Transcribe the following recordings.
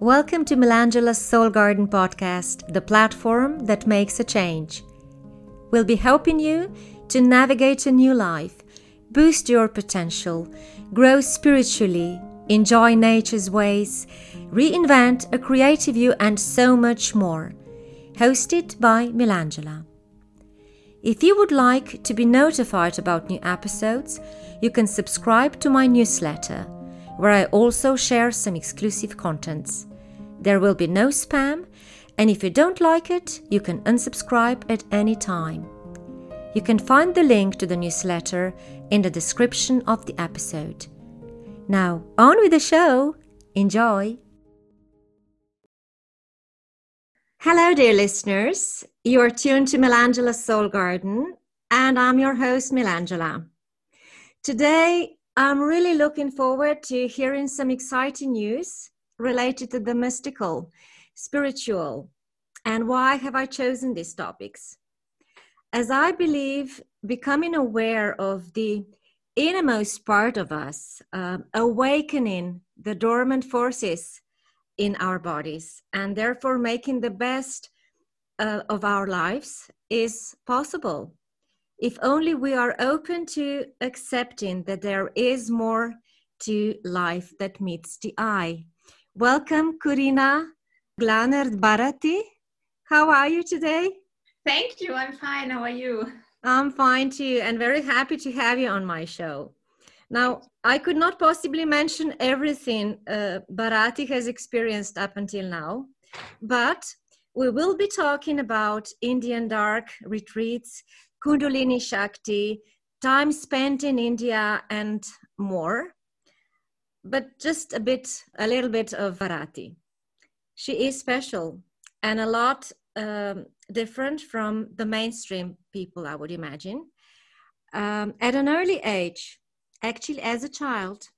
Welcome to Melangela's Soul Garden podcast, the platform that makes a change. We'll be helping you to navigate a new life, boost your potential, grow spiritually, enjoy nature's ways, reinvent a creative you, and so much more. Hosted by Melangela. If you would like to be notified about new episodes, you can subscribe to my newsletter, where I also share some exclusive contents. There will be no spam, and if you don't like it, you can unsubscribe at any time. You can find the link to the newsletter in the description of the episode. Now, on with the show! Enjoy! Hello, dear listeners. You are tuned to Melangela's Soul Garden, and I'm your host, Melangela. Today, I'm really looking forward to hearing some exciting news related to the mystical, spiritual, and why have I chosen these topics? As I believe becoming aware of the innermost part of us, uh, awakening the dormant forces in our bodies and therefore making the best uh, of our lives is possible if only we are open to accepting that there is more to life that meets the eye. Welcome, Corina Glanert Barati. How are you today? Thank you. I'm fine. How are you? I'm fine too, and very happy to have you on my show. Now, I could not possibly mention everything uh, Barati has experienced up until now, but we will be talking about Indian dark retreats, Kundalini Shakti, time spent in India, and more. But just a bit, a little bit of Barati. She is special and a lot um, different from the mainstream people, I would imagine. Um, at an early age, actually as a child,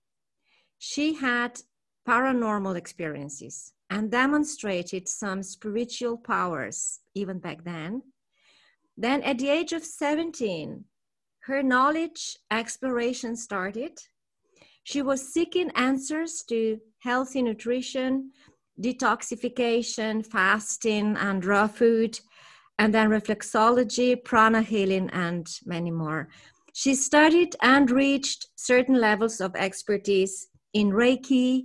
she had paranormal experiences and demonstrated some spiritual powers even back then. Then, at the age of 17, her knowledge exploration started. She was seeking answers to healthy nutrition, detoxification, fasting, and raw food, and then reflexology, prana healing, and many more. She studied and reached certain levels of expertise in Reiki,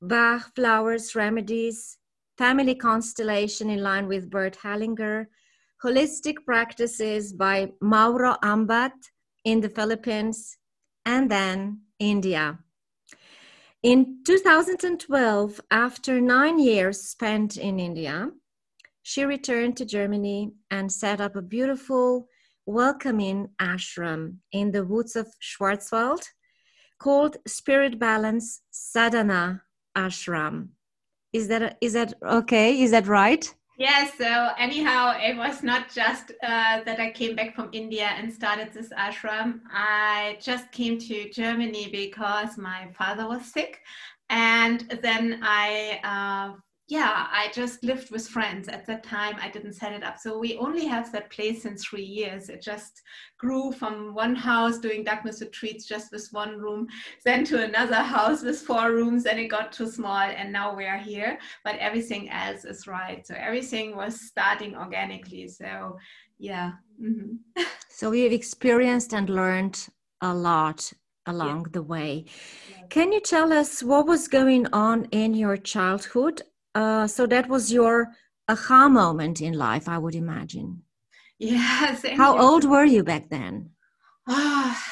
Bach flowers remedies, family constellation in line with Bert Hellinger, holistic practices by Mauro Ambat in the Philippines, and then India. In 2012, after nine years spent in India, she returned to Germany and set up a beautiful welcoming ashram in the woods of Schwarzwald called Spirit Balance Sadhana Ashram. Is that is that okay? Is that right? Yes. So anyhow, it was not just uh, that I came back from India and started this ashram. I just came to Germany because my father was sick, and then I uh, yeah, I just lived with friends at that time. I didn't set it up. So we only have that place in three years. It just grew from one house doing darkness retreats just with one room, then to another house with four rooms, and it got too small. And now we are here, but everything else is right. So everything was starting organically. So yeah. Mm-hmm. so we've experienced and learned a lot along yeah. the way. Can you tell us what was going on in your childhood uh, so that was your aha moment in life, I would imagine. Yes. How old were you back then? Ah,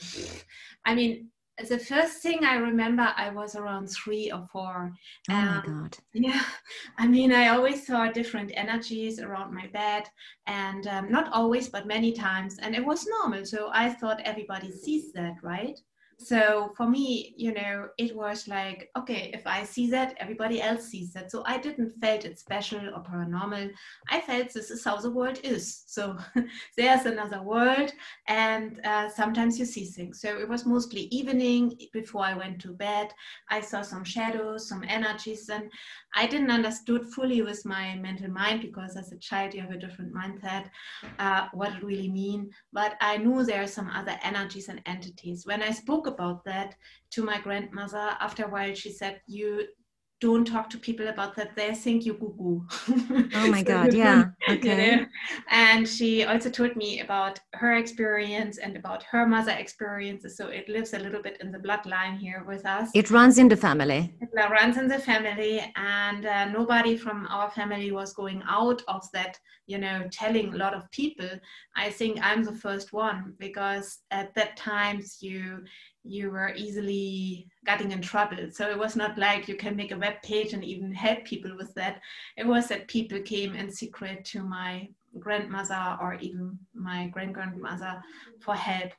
I mean, the first thing I remember, I was around three or four. Oh um, my God. Yeah. I mean, I always saw different energies around my bed, and um, not always, but many times. And it was normal. So I thought everybody sees that, right? So for me you know it was like okay if i see that everybody else sees that. So i didn't felt it special or paranormal. I felt this is how the world is. So there's another world and uh, sometimes you see things. So it was mostly evening before i went to bed. I saw some shadows some energies and i didn't understood fully with my mental mind because as a child you have a different mindset uh, what it really mean. But i knew there are some other energies and entities. When i spoke about that to my grandmother after a while she said you don't talk to people about that. They think you goo goo. Oh my so, God, yeah. Okay. You know? And she also told me about her experience and about her mother experiences. So it lives a little bit in the bloodline here with us. It runs in the family. It runs in the family. And uh, nobody from our family was going out of that, you know, telling a lot of people. I think I'm the first one because at that times you you were easily getting in trouble. So it was not like you can make a web page and even help people with that. It was that people came in secret to my grandmother or even my grand grandmother for help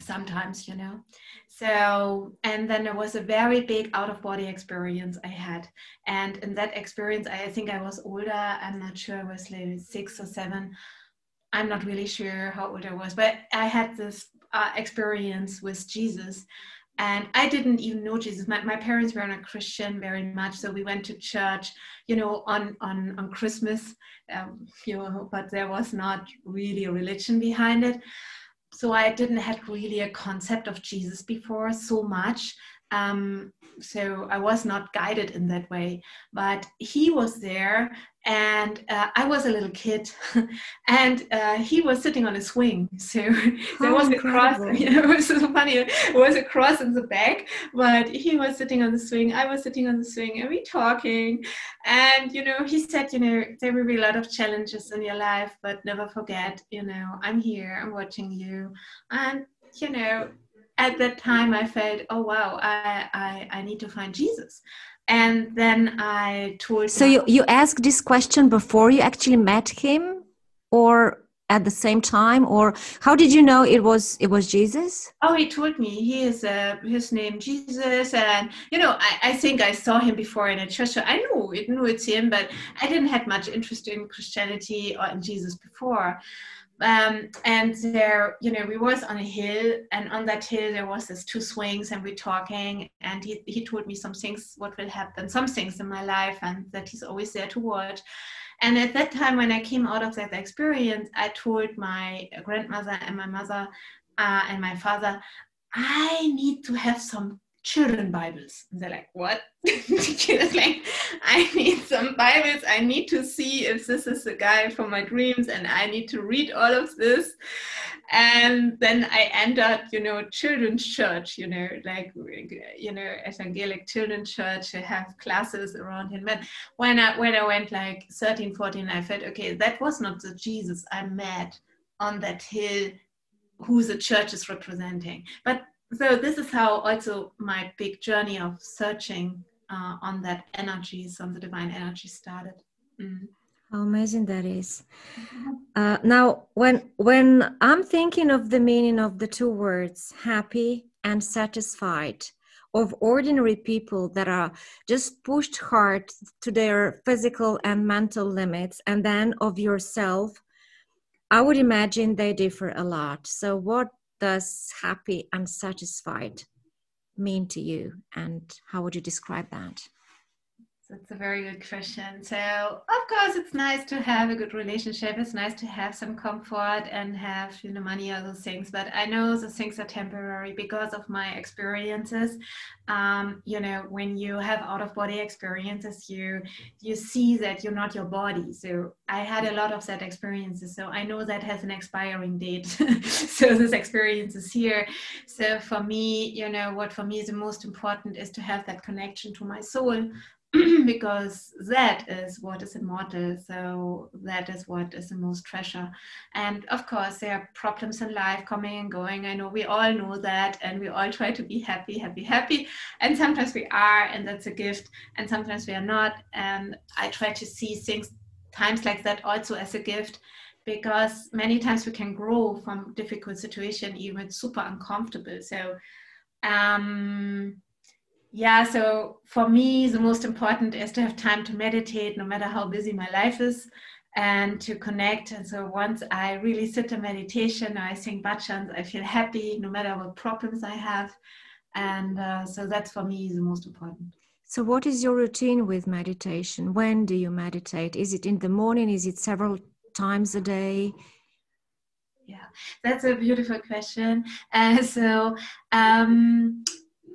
sometimes, you know. So, and then there was a very big out of body experience I had. And in that experience, I think I was older. I'm not sure, I was like six or seven. I'm not really sure how old I was, but I had this uh, experience with Jesus. And I didn't even know Jesus. My, my parents were not Christian very much, so we went to church, you know, on on on Christmas, um, you know, but there was not really a religion behind it. So I didn't have really a concept of Jesus before so much. Um, so I was not guided in that way, but he was there, and uh, I was a little kid, and uh, he was sitting on a swing. So there was a cross. You know, it was so funny. It was a cross in the back, but he was sitting on the swing. I was sitting on the swing, and we talking. And you know, he said, you know, there will be a lot of challenges in your life, but never forget, you know, I'm here. I'm watching you, and you know at that time I felt, oh wow, I, I, I need to find Jesus. And then I told So you, you asked this question before you actually met him or at the same time or how did you know it was it was jesus oh he told me he is uh, his name jesus and you know I, I think i saw him before in a church so i knew it knew it's him but i didn't have much interest in christianity or in jesus before um, and there you know we was on a hill and on that hill there was this two swings and we're talking and he, he told me some things what will happen some things in my life and that he's always there to watch. And at that time when i came out of that experience i told my grandmother and my mother uh, and my father i need to have some children Bibles. And they're like, what? like, I need some Bibles. I need to see if this is the guy for my dreams and I need to read all of this. And then I entered, you know, children's church, you know, like, you know, evangelic children's church have classes around him. But when I, when I went like 13, 14, I felt, okay, that was not the Jesus I met on that hill who the church is representing. But so this is how also my big journey of searching uh, on that energies on the divine energy started mm. how amazing that is mm-hmm. uh, now when when i'm thinking of the meaning of the two words happy and satisfied of ordinary people that are just pushed hard to their physical and mental limits and then of yourself i would imagine they differ a lot so what does happy and satisfied mean to you? And how would you describe that that's a very good question. So, of course, it's nice to have a good relationship. It's nice to have some comfort and have, you know, money, or those things. But I know those things are temporary because of my experiences. Um, you know, when you have out of body experiences, you you see that you're not your body. So I had a lot of that experiences. So I know that has an expiring date. so this experience is here. So for me, you know, what for me is the most important is to have that connection to my soul because that is what is immortal. So that is what is the most treasure. And of course, there are problems in life coming and going. I know we all know that, and we all try to be happy, happy, happy. And sometimes we are, and that's a gift. And sometimes we are not. And I try to see things times like that also as a gift because many times we can grow from difficult situation even super uncomfortable so um yeah, so for me, the most important is to have time to meditate, no matter how busy my life is, and to connect. And so once I really sit in meditation, I sing bhajans, I feel happy, no matter what problems I have. And uh, so that's for me the most important. So, what is your routine with meditation? When do you meditate? Is it in the morning? Is it several times a day? Yeah, that's a beautiful question. Uh, so, um,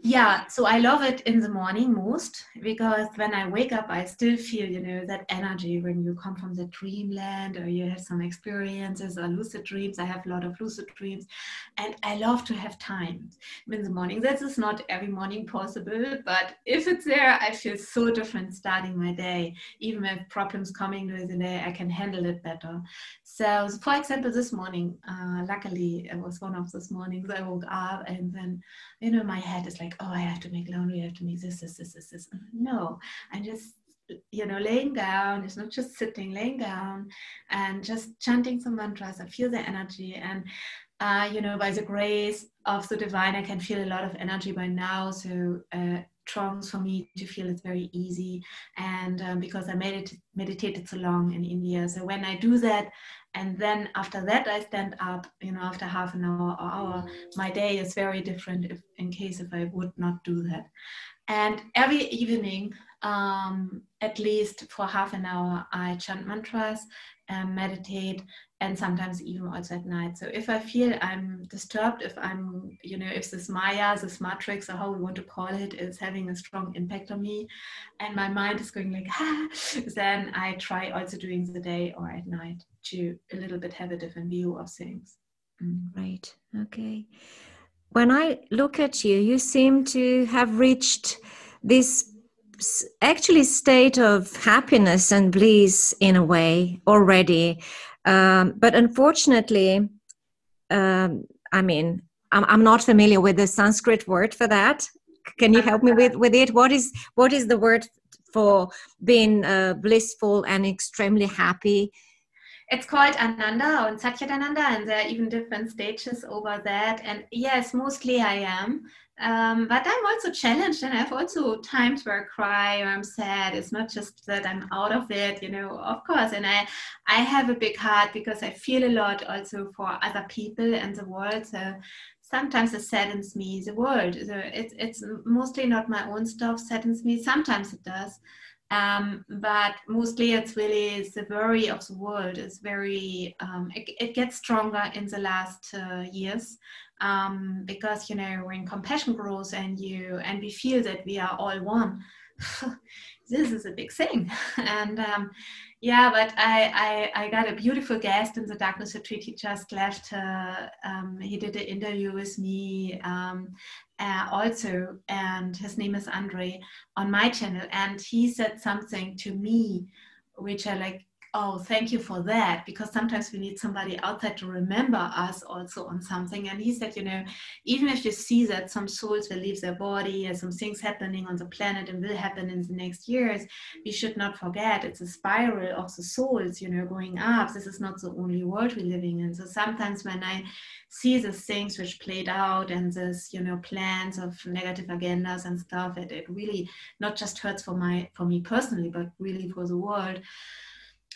yeah so i love it in the morning most because when i wake up i still feel you know that energy when you come from the dreamland or you have some experiences or lucid dreams. I have a lot of lucid dreams and i love to have time in the morning. That is not every morning possible but if it's there i feel so different starting my day. Even if problems coming during the day i can handle it better so for example this morning uh, luckily it was one of those mornings i woke up and then you know my head is like oh, I have to make laundry, I have to make this, this, this, this, this. No, I'm just, you know, laying down. It's not just sitting, laying down and just chanting some mantras. I feel the energy. And, uh, you know, by the grace of the divine, I can feel a lot of energy by now. So, uh, trance for me to feel it's very easy and um, because i medit- meditated so long in india so when i do that and then after that i stand up you know after half an hour or hour my day is very different if in case if i would not do that. And every evening um, at least for half an hour i chant mantras and meditate and sometimes even also at night. So if i feel i'm disturbed if i'm you know if this maya this matrix or how we want to call it is having a strong impact on me and my mind is going like ah, then i try also during the day or at night to a little bit have a different view of things. Mm. Right. Okay. When I look at you, you seem to have reached this actually state of happiness and bliss in a way already. Um, but unfortunately, um, I mean, I'm, I'm not familiar with the Sanskrit word for that. Can you help me with, with it? What is what is the word for being uh, blissful and extremely happy? It's called Ananda and Satchidananda, and there are even different stages over that. And yes, mostly I am. Um, but I'm also challenged, and I have also times where I cry or I'm sad. It's not just that I'm out of it, you know. Of course, and I, I have a big heart because I feel a lot also for other people and the world. So sometimes it saddens me. The world, so it's it's mostly not my own stuff saddens me. Sometimes it does, um, but mostly it's really the worry of the world is very, um, it, it, gets stronger in the last uh, years um, because, you know, when compassion grows and you, and we feel that we are all one, this is a big thing. and um, yeah, but I, I, I, got a beautiful guest in the Darkness Retreat. He just left. Uh, um, he did an interview with me, um, uh, also, and his name is Andre on my channel, and he said something to me, which I like oh thank you for that because sometimes we need somebody outside to remember us also on something. And he said you know even if you see that some souls will leave their body and some things happening on the planet and will happen in the next years we should not forget it's a spiral of the souls you know going up. This is not the only world we're living in. So sometimes when i see the things which played out and this you know plans of negative agendas and stuff it, it really not just hurts for my for me personally but really for the world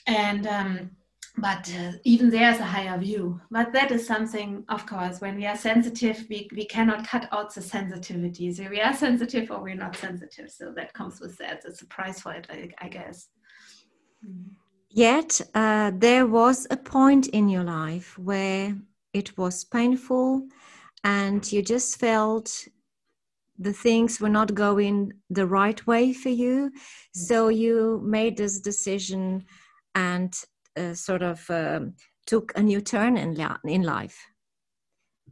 and um, but uh, even there's a higher view. But that is something of course when we are sensitive we, we cannot cut out the sensitivity so we are sensitive or we're not sensitive. So that comes with that. It's a price for it i, I guess. Yet uh, there was a point in your life where it was painful and you just felt the things were not going the right way for you. So you made this decision and uh, sort of um, took a new turn in, in life.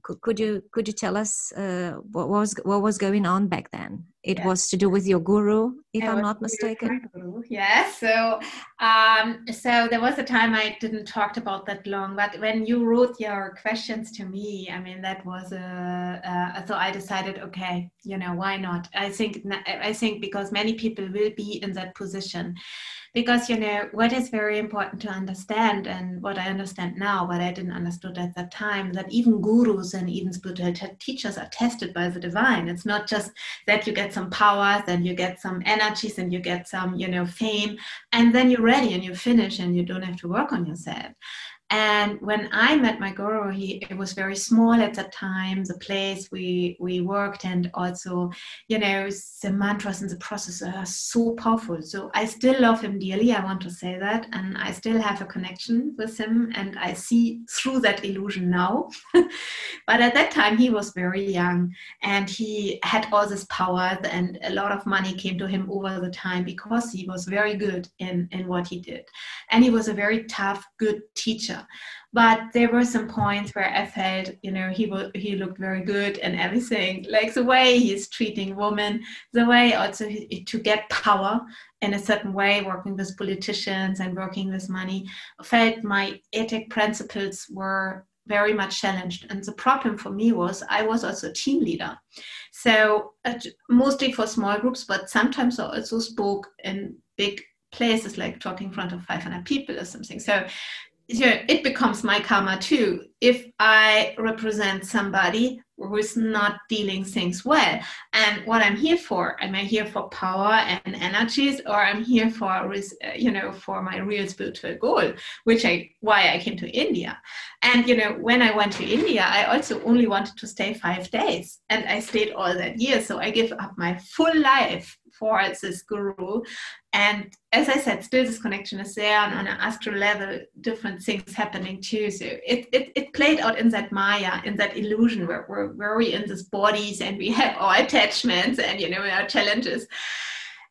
Could, could you could you tell us uh, what was what was going on back then? It yes. was to do with your guru, if I'm not mistaken. Yes. So, um, so there was a time I didn't talk about that long, but when you wrote your questions to me, I mean that was a. Uh, so I decided, okay, you know, why not? I think I think because many people will be in that position because you know what is very important to understand and what i understand now what i didn't understood at that time that even gurus and even spiritual teachers are tested by the divine. It's not just that you get some powers and you get some energies and you get some you know fame and then you're ready and you finish and you don't have to work on yourself And when I met my guru, he it was very small at that time, the place we we worked, and also, you know, the mantras and the process are so powerful. So I still love him dearly. I want to say that, and I still have a connection with him, and I see through that illusion now. but at that time, he was very young, and he had all this power, and a lot of money came to him over the time because he was very good in in what he did, and he was a very tough, good teacher but there were some points where I felt, you know, he he looked very good and everything. Like the way he's treating women, the way also he, to get power in a certain way, working with politicians and working with money, I felt my ethic principles were very much challenged. And the problem for me was I was also a team leader. So uh, mostly for small groups, but sometimes I also spoke in big places like talking in front of 500 people or something. So yeah, it becomes my karma too. If I represent somebody who is not dealing things well, and what I'm here for, am I here for power and energies, or I'm here for, uh, you know, for my real spiritual goal, which I why I came to India. And you know, when I went to India, I also only wanted to stay five days, and I stayed all that year. So I give up my full life for this guru and as I said, still this connection is there, and on an astral level, different things happening too. So it, it, it played out in that Maya, in that illusion where we're very in these bodies and we have our attachments and you know our challenges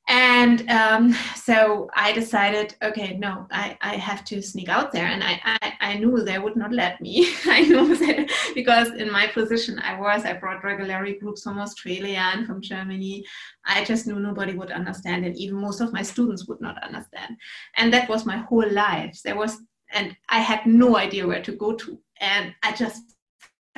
and um, so I decided, okay, no, I, I have to sneak out there. And I, I, I knew they would not let me. I knew that because in my position I was, I brought regularly groups from Australia and from Germany. I just knew nobody would understand, and even most of my students would not understand. And that was my whole life. There was, and I had no idea where to go to. And I just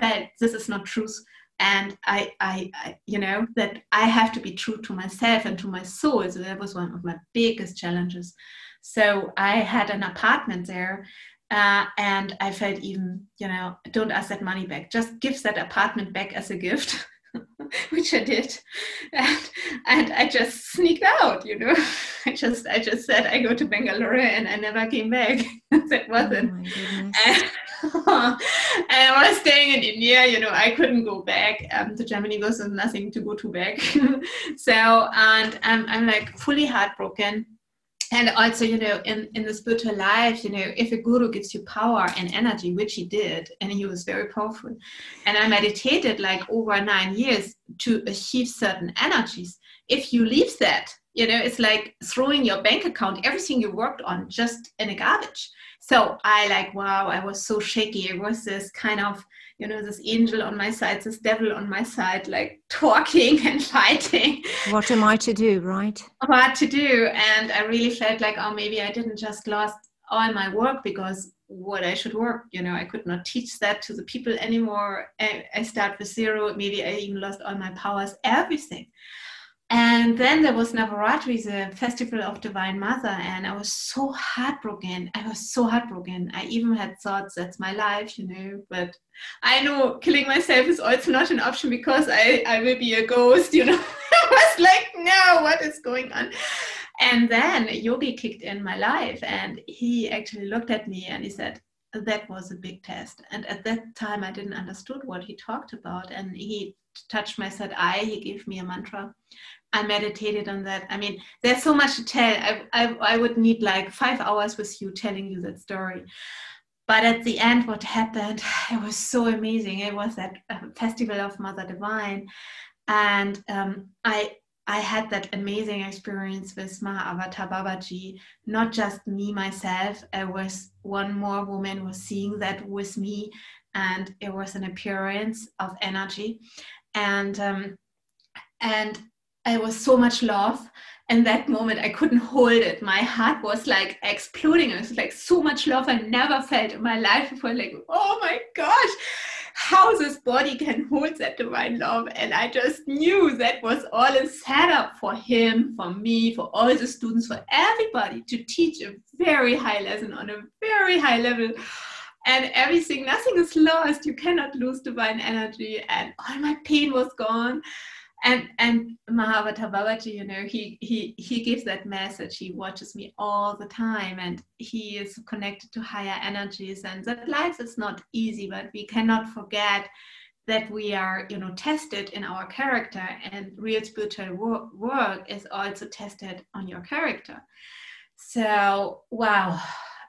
felt this is not truth and I, I, I, you know that i have to be true to myself and to my soul. So that was one of my biggest challenges. So i had an apartment there uh, and i felt even you know don't ask that money back. Just give that apartment back as a gift which I did, and, and I just sneaked out. You know, I just I just said I go to Bangalore, and I never came back. that wasn't. Oh and I was staying in India, you know, I couldn't go back um, to Germany because there's nothing to go to back. so, and I'm, I'm like fully heartbroken. And also, you know, in, in the spiritual life, you know, if a guru gives you power and energy, which he did, and he was very powerful, and I meditated like over nine years to achieve certain energies. If you leave that, you know, it's like throwing your bank account, everything you worked on, just in a garbage so i like wow i was so shaky it was this kind of you know this angel on my side this devil on my side like talking and fighting. What am i to do right? What to do? And i really felt like oh maybe i didn't just lost all my work because what i should work you know i could not teach that to the people anymore. I, I start with zero. Maybe i even lost all my powers everything and then there was Navaratri, the uh, festival of Divine Mother, and I was so heartbroken. I was so heartbroken. I even had thoughts that's my life, you know. But I know killing myself is also not an option because I, I will be a ghost, you know. I was like, no, what is going on? And then Yogi kicked in my life, and he actually looked at me and he said, that was a big test. And at that time, I didn't understood what he talked about. And he touched my third eye. He gave me a mantra. I meditated on that. I mean, there's so much to tell. I, I, I would need like five hours with you telling you that story. But at the end, what happened, it was so amazing. It was that uh, festival of Mother Divine. And um, I, I had that amazing experience with Mahavatar Babaji, not just me myself. I was one more woman was seeing that with me, and it was an appearance of energy, and um, and it was so much love. And that moment, I couldn't hold it. My heart was like exploding. It was like so much love I never felt in my life before. Like, oh my gosh, how this body can hold that divine love. And I just knew that was all a setup for him, for me, for all the students, for everybody to teach a very high lesson on a very high level and everything nothing is lost you cannot lose divine energy and all my pain was gone and and Mahavatar Babaji, you know, he he he gives that message. He watches me all the time, and he is connected to higher energies. And that life is not easy, but we cannot forget that we are, you know, tested in our character, and real spiritual work is also tested on your character. So wow,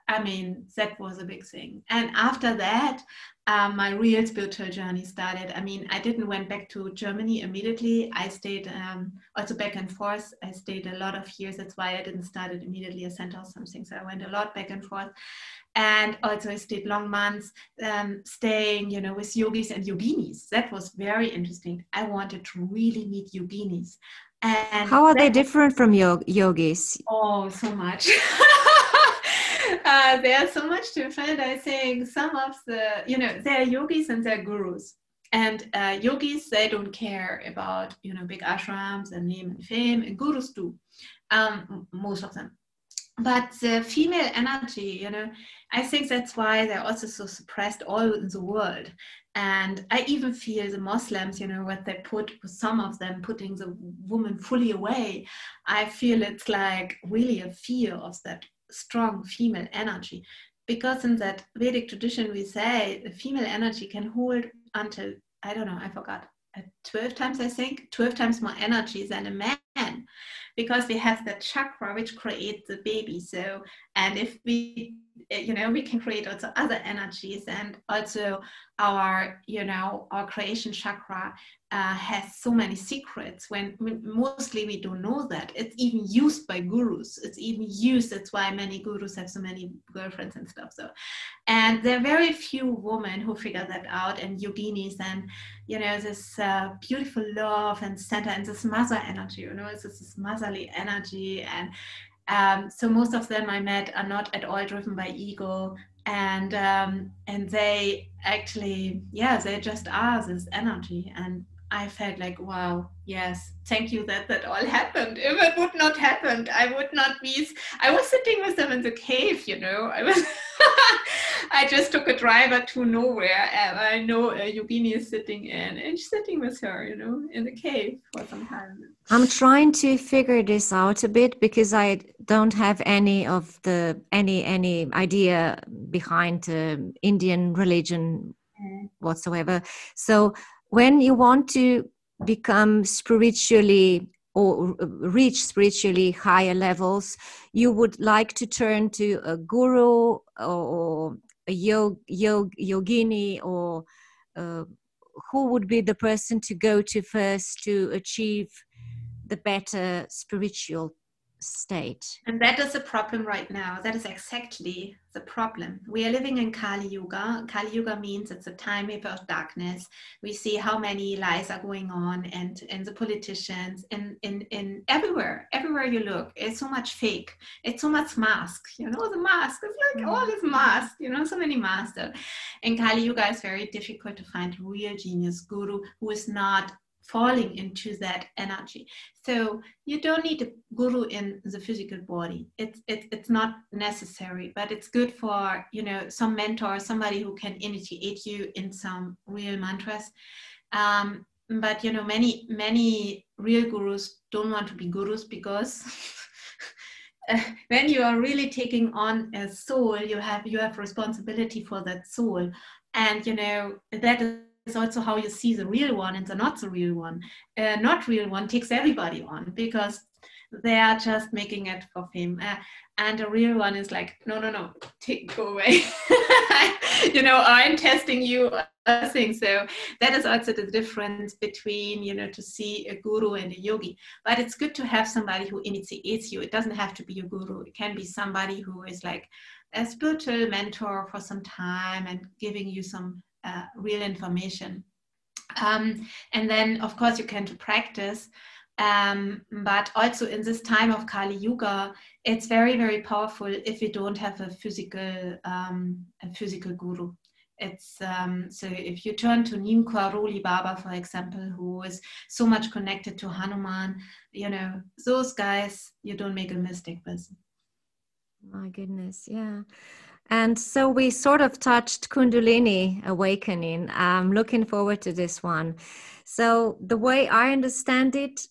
I mean, that was a big thing. And after that, um, my real spiritual journey started. I mean, I didn't went back to Germany immediately. I stayed um, also back and forth. I stayed a lot of years. That's why I didn't start it immediately a center or something. So I went a lot back and forth. And also I stayed long months um, staying, you know, with yogis and yoginis. That was very interesting. I wanted to really meet yoginis. And how are they different from yog- yogis? Oh, so much. uh, are so much different. I think some of the, you know, they're yogis and they're gurus. And uh, yogis, they don't care about, you know, big ashrams and name and fame, and gurus do, um, most of them. But the female energy, you know, I think that's why they're also so suppressed all in the world. And I even feel the Muslims, you know, what they put, some of them putting the woman fully away. I feel it's like really a fear of that strong female energy. Because in that Vedic tradition we say the female energy can hold until I don't know I forgot uh, 12 times I think 12 times more energy than a man. Because we have that chakra which creates the baby. So and if we you know we can create also other energies and also our you know our creation chakra uh, has so many secrets when mostly we don't know that. It's even used by gurus. It's even used that's why many gurus have so many girlfriends and stuff so. And there are very few women who figure that out and yoginis and you know this uh, beautiful love and center and this mother energy you know it's this motherly energy and um, so most of them I met are not at all driven by ego, and um, and they actually, yeah, they just are this energy, and I felt like, wow, yes, thank you that that all happened. If it would not happen, I would not be. I was sitting with them in the cave, you know. I was. I just took a driver to nowhere. And I know uh, Yogini is sitting in, and she's sitting with her, you know, in the cave for some time. I'm trying to figure this out a bit because I don't have any of the any any idea behind uh, Indian religion mm. whatsoever. So when you want to become spiritually or reach spiritually higher levels, you would like to turn to a guru or a yog, yog, yogini or uh, who would be the person to go to first to achieve the better spiritual state. And that is the problem right now. That is exactly the problem. We are living in Kali Yuga. Kali Yuga means it's a time of darkness. We see how many lies are going on and, and the politicians and in, in everywhere, everywhere you look, it's so much fake. It's so much mask. You know, the mask. It's like mm-hmm. all this mask, you know, so many masks. In Kali Yuga, is very difficult to find real genius guru who is not falling into that energy. So you don't need a guru in the physical body. It's it's it's not necessary, but it's good for you know some mentor, somebody who can initiate you in some real mantras. Um, but you know many many real gurus don't want to be gurus because when you are really taking on a soul you have you have responsibility for that soul and you know that is also how you see the real one and the not the real one. Uh, not real one takes everybody on because they are just making it for fame. Uh, and a real one is like, no, no, no, take go away. you know, I'm testing you. I think so. That is also the difference between, you know, to see a guru and a yogi. But it's good to have somebody who initiates you. It doesn't have to be a guru. It can be somebody who is like a spiritual mentor for some time and giving you some uh, real information. Um, and then, of course, you can do practice. Um, but also in this time of Kali Yuga, it's very, very powerful if you don't have a physical, um, a physical guru. It's um, so if you turn to Neem Karoli Baba, for example, who is so much connected to Hanuman, you know, those guys you don't make a mistake with. My goodness, yeah. And so we sort of touched Kundalini awakening. I'm looking forward to this one. So, the way I understand it,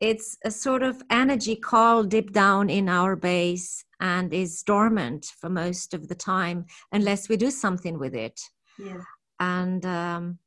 it's a sort of energy call deep down in our base and is dormant for most of the time unless we do something with it. Yeah. And um,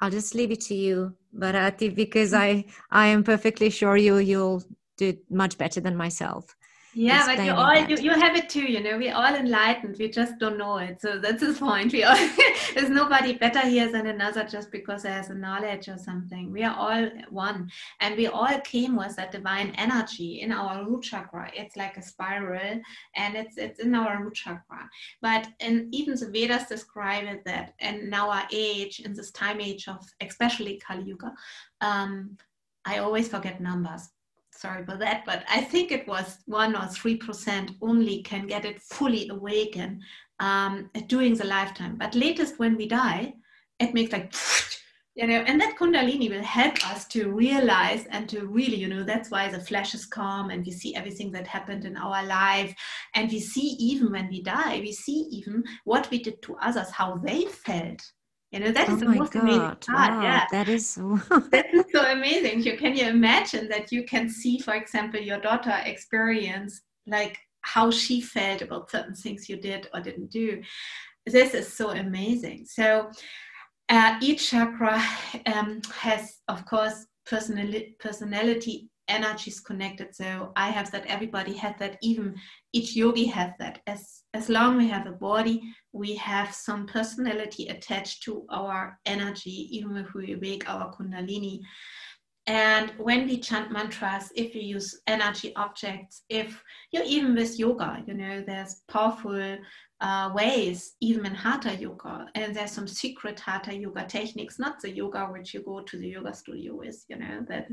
I'll just leave it to you, Bharati, because I I am perfectly sure you you'll do much better than myself yeah but you all you, you have it too you know we're all enlightened we just don't know it so that's the point. We all there's nobody better here than another just because there's a knowledge or something. We are all one and we all came with that divine energy in our root chakra. It's like a spiral and it's it's in our root chakra. But and even the vedas describe it that in our age in this time age of especially kali yuga um, i always forget numbers sorry for that, but I think it was one or three percent only can get it fully awaken um, during the lifetime. But latest when we die, it makes like you know, and that Kundalini will help us to realize and to really, you know, that's why the flashes come and we see everything that happened in our life, and we see even when we die, we see even what we did to others, how they felt you know, that oh is the most God. amazing part. Wow, yeah. That is that is so amazing. You can you imagine that you can see, for example, your daughter experience like how she felt about certain things you did or didn't do. This is so amazing. So uh, each chakra um, has, of course, personality, personality energies connected. So I have that. Everybody has that. Even each yogi has that. As as long we have a body, we have some personality attached to our energy, even if we wake our kundalini. And when we chant mantras, if you use energy objects, if you even with yoga, you know, there's powerful uh, ways, even in hatha yoga, and there's some secret hatha yoga techniques, not the yoga which you go to the yoga studio with, you know, that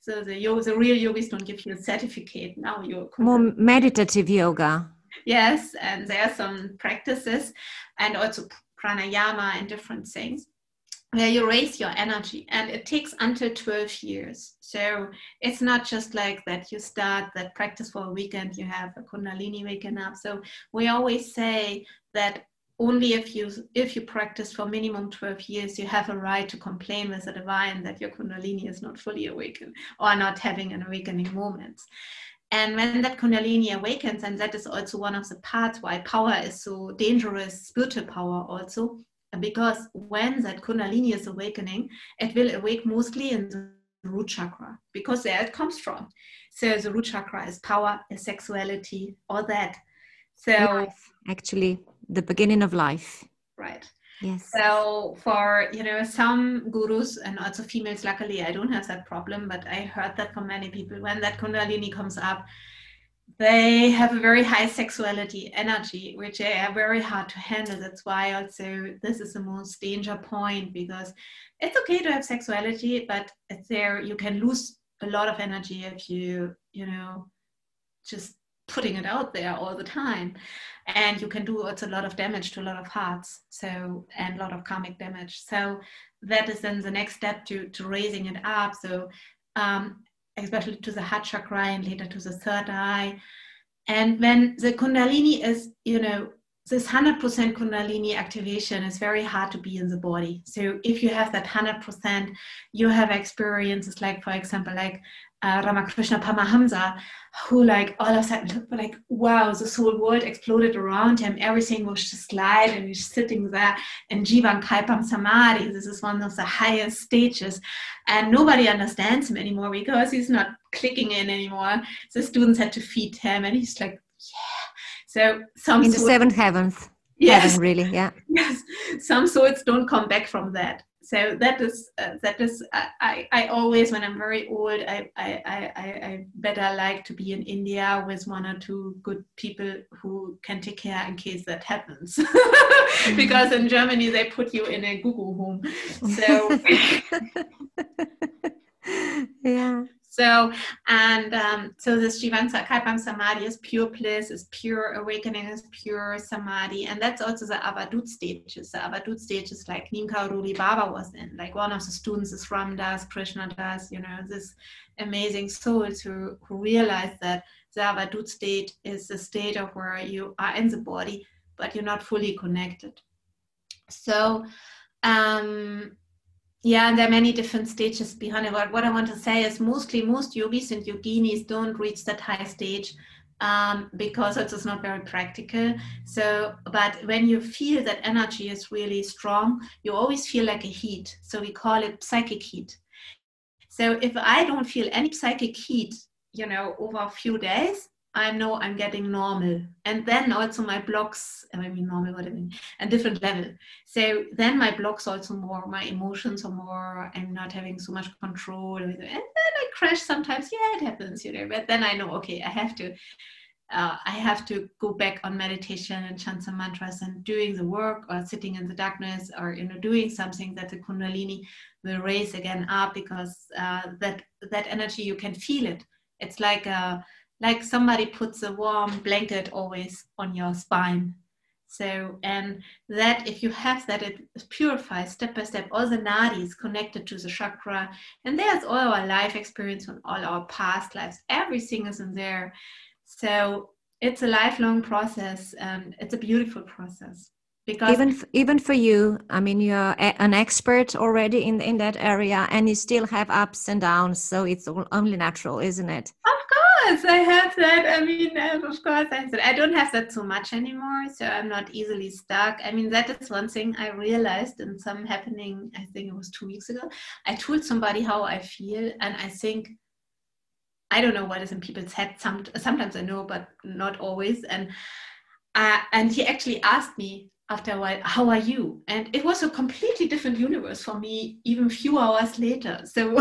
so the yoga, the real yogis don't give you a certificate. Now you're more meditative yoga. Yes, and there are some practices and also pranayama and different things where you raise your energy and it takes until 12 years. So it's not just like that you start that practice for a weekend you have a kundalini waking up. So we always say that only if you if you practice for minimum 12 years you have a right to complain with the divine that your kundalini is not fully awakened or not having an awakening moment. And when that Kundalini awakens, and that is also one of the parts why power is so dangerous, spiritual power also, because when that Kundalini is awakening, it will awake mostly in the root chakra, because there it comes from. So the root chakra is power, is sexuality, all that. So life, actually, the beginning of life. Right. Yes. So for you know some gurus and also females, luckily I don't have that problem, but I heard that from many people when that kundalini comes up, they have a very high sexuality energy, which are very hard to handle. That's why also this is the most danger point because it's okay to have sexuality, but there you can lose a lot of energy if you you know just putting it out there all the time. And you can do it's a lot of damage to a lot of hearts so and a lot of karmic damage. So that is then the next step to to raising it up. So um, especially to the heart chakra and later to the third eye. And when the kundalini is you know this 100% kundalini activation is very hard to be in the body. So if you have that 100% you have experiences like for example like uh, Ramakrishna Paramahamsa, who like all of a sudden looked like, wow, this whole world exploded around him. Everything was just light and he's sitting there in Jivan Kalpam Samadhi. This is one of the highest stages. And nobody understands him anymore because he's not clicking in anymore. The students had to feed him and he's like, yeah. So some in the seventh heavens. Yes. Heaven, really, yeah. Yes. Some souls don't come back from that so that is uh, that is I, I always when I'm very old I, I, I, I better like to be in India with one or two good people who can take care in case that happens. Mm-hmm. because in Germany they put you in a Google home. So yeah so, and um, so this Jivansa Kalpam Samadhi is pure bliss, is pure awakening, is pure Samadhi. And that's also the Avadut stages. The Avadut stages like Karoli Baba was in. Like one of the students is Ram Dass, Krishna Das, you know, this amazing souls who, who realize that the Avadut state is the state of where you are in the body but you're not fully connected. So, um, yeah, and there are many different stages behind it. But what I want to say is mostly most yogis and yoginis don't reach that high stage um, because it's just not very practical. So, but when you feel that energy is really strong, you always feel like a heat. So we call it psychic heat. So if I don't feel any psychic heat, you know, over a few days, I know I'm getting normal. And then also my blocks, I mean normal, what I mean, a different level. So then my blocks also more, my emotions are more, I'm not having so much control. And then I crash sometimes. Yeah, it happens, you know. But then I know, okay, I have to uh, I have to go back on meditation and chant some mantras and doing the work or sitting in the darkness or you know doing something that the kundalini will raise again up because uh, that that energy you can feel it. It's like a like somebody puts a warm blanket always on your spine. So and that if you have that it purifies step by step all the nadis connected to the chakra. And there's all our life experience and all our past lives. Everything is in there. So it's a lifelong process and it's a beautiful process. Because even even for you i mean you're a, an expert already in in that area and you still have ups and downs so it's all only natural isn't it? Of course i have that i mean of course i have that i don't have that so much anymore so i'm not easily stuck i mean that is one thing i realized in some happening i think it was two weeks ago i told somebody how i feel and i think I don't know what is in people's heads. Some, sometimes I know, but not always. And uh, and he actually asked me after a while, "How are you?" And it was a completely different universe for me, even a few hours later. So,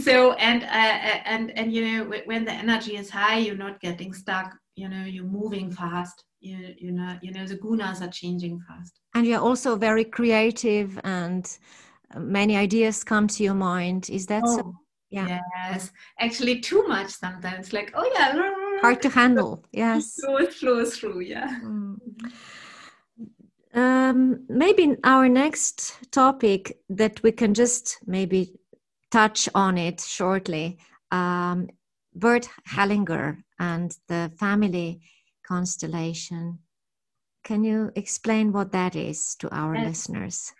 so and uh, uh, and and you know, when the energy is high, you're not getting stuck. You know, you're moving fast. You you know, you know, the gunas are changing fast. And you're also very creative, and many ideas come to your mind. Is that oh. so? yeah yes actually too much sometimes like oh yeah hard to handle yes So it flows through yeah mm. Um, maybe our next topic that we can just maybe touch on it shortly um, bert hellinger and the family constellation can you explain what that is to our yes. listeners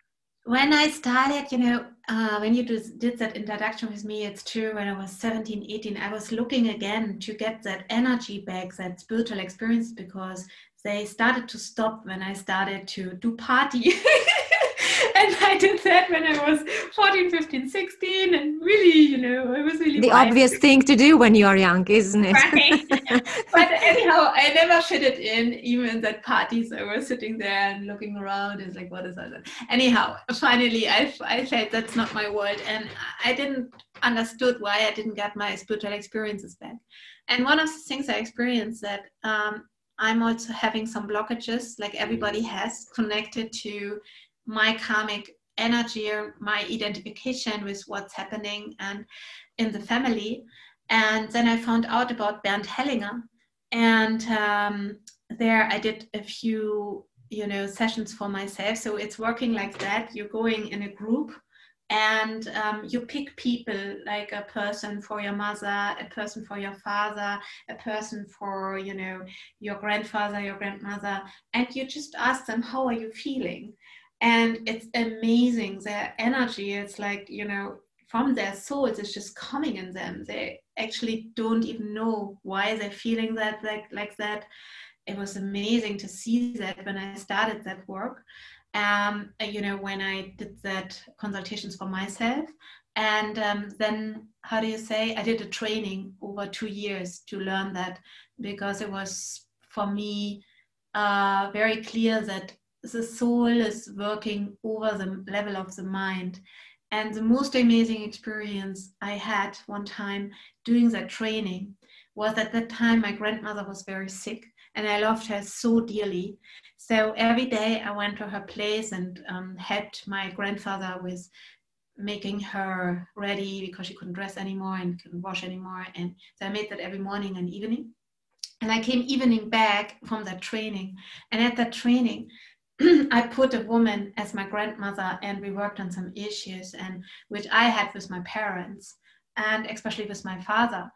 when I started, you know, uh, when you did that introduction with me, it's true. When I was 17, 18, I was looking again to get that energy back, that spiritual experience, because they started to stop when I started to do party. and I did that when I was 14, 15, 16, and really, you know, it was really the obvious thing to do when you are young, isn't it? Right. but anyhow, I never fitted in, even in that parties. I was sitting there and looking around. It's like, what is that? Anyhow, finally, I, I felt that's not my world, and I didn't understood why I didn't get my spiritual experiences back. And one of the things I experienced that um, I'm also having some blockages, like everybody has, connected to my karmic energy or my identification with what's happening and in the family. And then I found out about Bert Hellinger, and um, there I did a few, you know, sessions for myself. So it's working like that. You're going in a group, and um, you pick people like a person for your mother, a person for your father, a person for you know your grandfather, your grandmother, and you just ask them, "How are you feeling?" and it's amazing their energy it's like you know from their souls it's just coming in them. They actually don't even know why they're feeling that like like that. It was amazing to see that when i started that work um, you know when i did that consultations for myself and um, then how do you say i did a training over two years to learn that because it was for me uh, very clear that the soul is working over the level of the mind. And the most amazing experience I had one time doing that training was at that time my grandmother was very sick and I loved her so dearly. So every day I went to her place and um, helped my grandfather with making her ready because she couldn't dress anymore and couldn't wash anymore. And so I made that every morning and evening. And I came evening back from that training. And at that training, I put a woman as my grandmother, and we worked on some issues, and which I had with my parents, and especially with my father.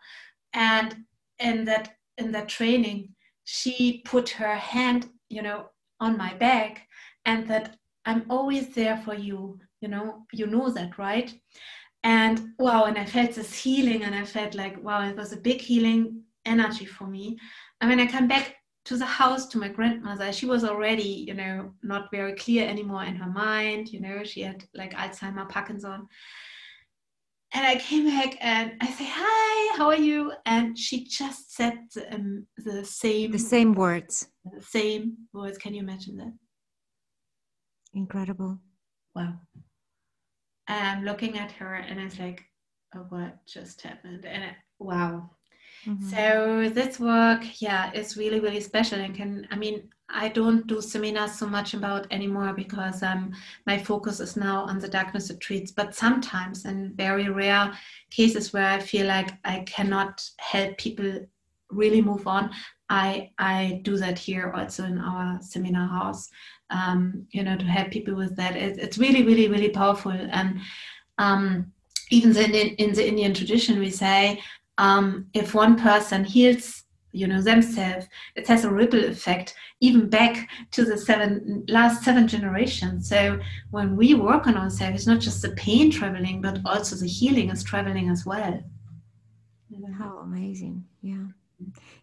And in that in that training, she put her hand, you know, on my back and that I'm always there for you. You know, you know that, right? And wow, and I felt this healing, and I felt like, wow, it was a big healing energy for me. And when I come back to the house to my grandmother, she was already, you know, not very clear anymore in her mind. You know, she had like Alzheimer, Parkinson. And I came back and I say, "Hi, how are you?" And she just said the, um, the same, the same words, the same words. Can you imagine that? Incredible. Wow. I'm looking at her and I was like, oh, what just happened? And it, wow. Mm-hmm. So this work, yeah, is really, really special and can, I mean, I don't do seminars so much about anymore because um, my focus is now on the darkness retreats. But sometimes, in very rare cases where I feel like I cannot help people really move on, I I do that here also in our seminar house um, you know, to help people with that. It, it's really, really, really powerful. And um, even in, in the Indian tradition, we say um, if one person heals, you know, themselves, it has a ripple effect even back to the seven last seven generations. So when we work on ourselves, it's not just the pain traveling, but also the healing is traveling as well. How amazing! Yeah.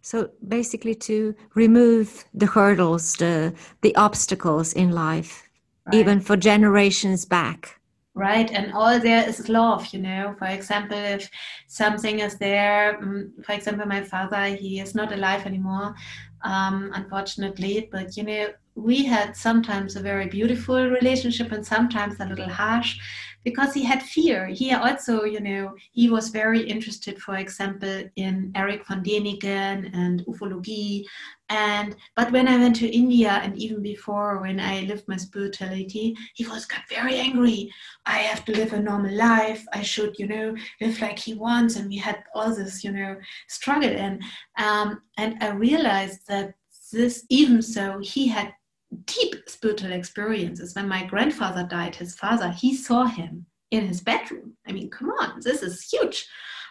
So basically, to remove the hurdles, the the obstacles in life, right. even for generations back. Right, and all there is love. You know, for example, if something is there, mm, for example, my father, he is not alive anymore, um, unfortunately. But you know, we had sometimes a very beautiful relationship and sometimes a little harsh because he had fear. He also, you know, he was very interested, for example, in Erich von Däniken and ufology. And but when I went to India and even before when I lived my spirituality, he was got very angry. I have to live a normal life. I should, you know, live like he wants. And we had all this, you know, struggle. And um, and I realized that this, even so, he had deep spiritual experiences. When my grandfather died, his father, he saw him in his bedroom. I mean, come on, this is huge.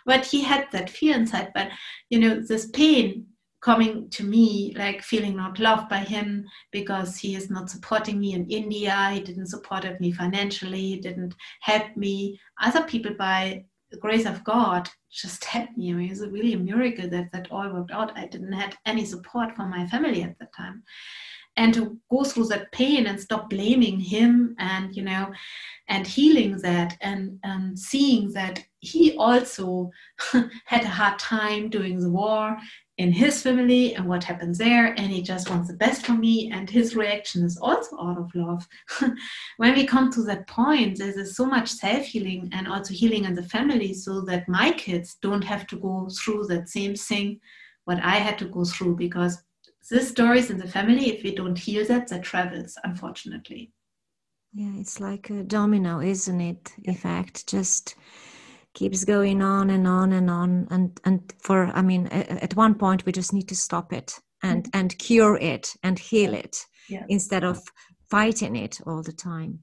But he had that fear inside. But, you know, this pain coming to me, like feeling not loved by him because he is not supporting me in India, he didn't support me financially, he didn't help me. Other people, by the grace of God, just helped me. I mean, it's really a miracle that that all worked out. I didn't have any support from my family at that time and to go through that pain and stop blaming him and you know and healing that and, and seeing that he also had a hard time doing the war in his family and what happens there and he just wants the best for me and his reaction is also out of love. When we come to that point there's so much self-healing and also healing in the family so that my kids don't have to go through that same thing what i had to go through because these stories in the family, if we don't heal that, that travels, unfortunately. Yeah, it's like a domino, isn't it? Effect just keeps going on and on and on, and and for I mean, at one point we just need to stop it and mm-hmm. and cure it and heal it yeah. instead of fighting it all the time.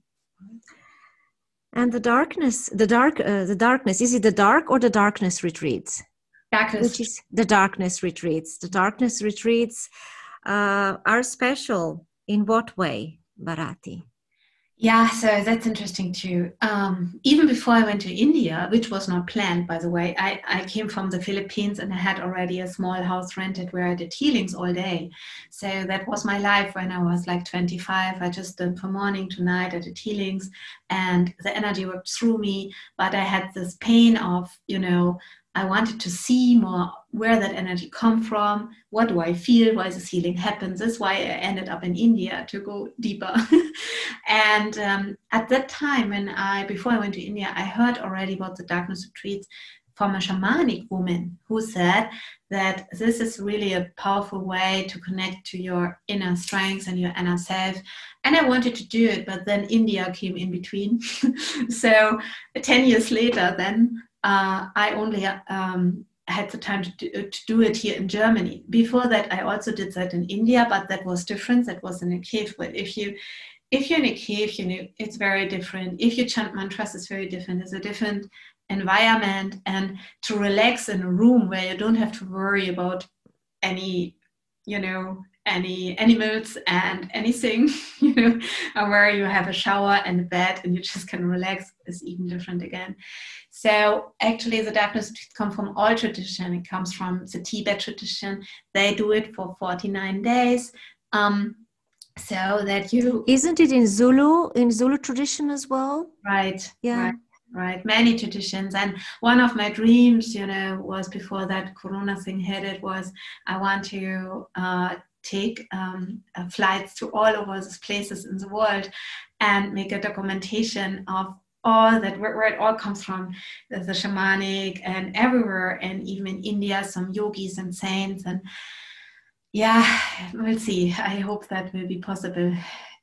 And the darkness, the dark, uh, the darkness. Is it the dark or the darkness retreats? Darkness. which is the darkness retreats. The darkness retreats uh, are special in what way, Bharati? Yeah, so that's interesting too. Um, even before I went to India, which was not planned, by the way, I, I came from the Philippines and I had already a small house rented where I did healings all day. So that was my life when I was like 25. I just did from morning to night, I did healings and the energy worked through me. But I had this pain of, you know, I wanted to see more where that energy come from. What do I feel? Why this healing happens? That's why I ended up in India to go deeper. and um, at that time, when I before I went to India, I heard already about the darkness retreats from a shamanic woman who said that this is really a powerful way to connect to your inner strengths and your inner self. And I wanted to do it, but then India came in between. so 10 years later, then uh, I only um, had the time to do, to do, it here in Germany. Before that, I also did that in India, but that was different. That was in a cave. But if you if you're in a cave, you know it's very different. If you chant mantras, it's very different. It's a different environment, and to relax in a room where you don't have to worry about any you know, any animals and anything, you know, where you have a shower and a bed and you just can relax is even different again. So actually the darkness comes from all tradition. It comes from the Tibet tradition. They do it for 49 days. Um, so that you isn't it in Zulu in Zulu tradition as well? Right. Yeah. Right right many traditions and one of my dreams you know was before that corona thing hit it was i want to uh, take um, uh, flights to all over these places in the world and make a documentation of all that where, where it all comes from the, the shamanic and everywhere and even in india some yogis and saints and yeah we'll see i hope that will be possible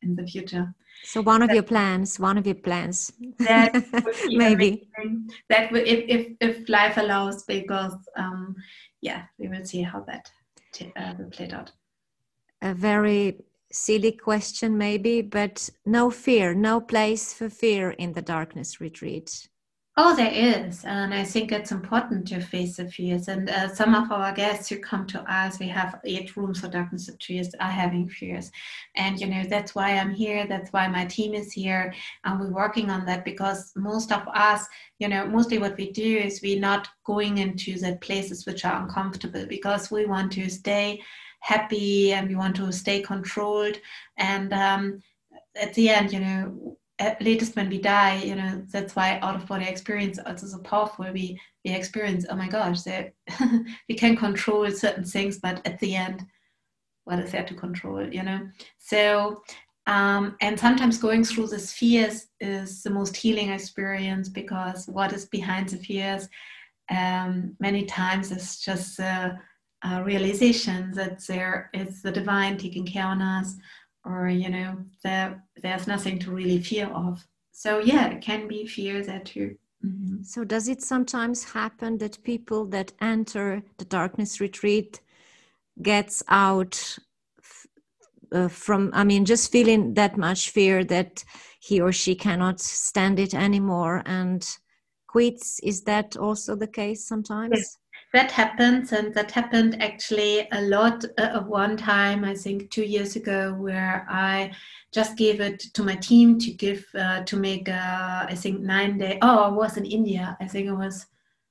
in the future so one of that, your plans, one of your plans, that maybe amazing. that will, if, if if life allows, because um, yeah, we will see how that t- uh, will play out. A very silly question, maybe, but no fear, no place for fear in the darkness retreat. Oh, there is. And I think it's important to face the fears. And uh, some of our guests who come to us, we have eight rooms for darkness retreats, are having fears. And, you know, that's why I'm here. That's why my team is here. And we're working on that because most of us, you know, mostly what we do is we're not going into the places which are uncomfortable because we want to stay happy and we want to stay controlled. And um, at the end, you know, at latest when we die, you know, that's why out of body experience is so powerful. We we experience, oh my gosh, we can control certain things, but at the end, what is there to control, you know? So um, and sometimes going through the fears is the most healing experience because what is behind the fears um, many times is just a, a realization that there is the divine taking care of us or you know there there's nothing to really fear of. So yeah it can be fear there too. Mm-hmm. so does it sometimes happen that people that enter the darkness retreat gets out uh, from i mean just feeling that much fear that he or she cannot stand it anymore and quits? Is that also the case sometimes? Yes that happens and that happened actually a lot uh, one time i think two years ago where i just gave it to my team to give uh, to make uh, i think nine day oh i was in india. I think it was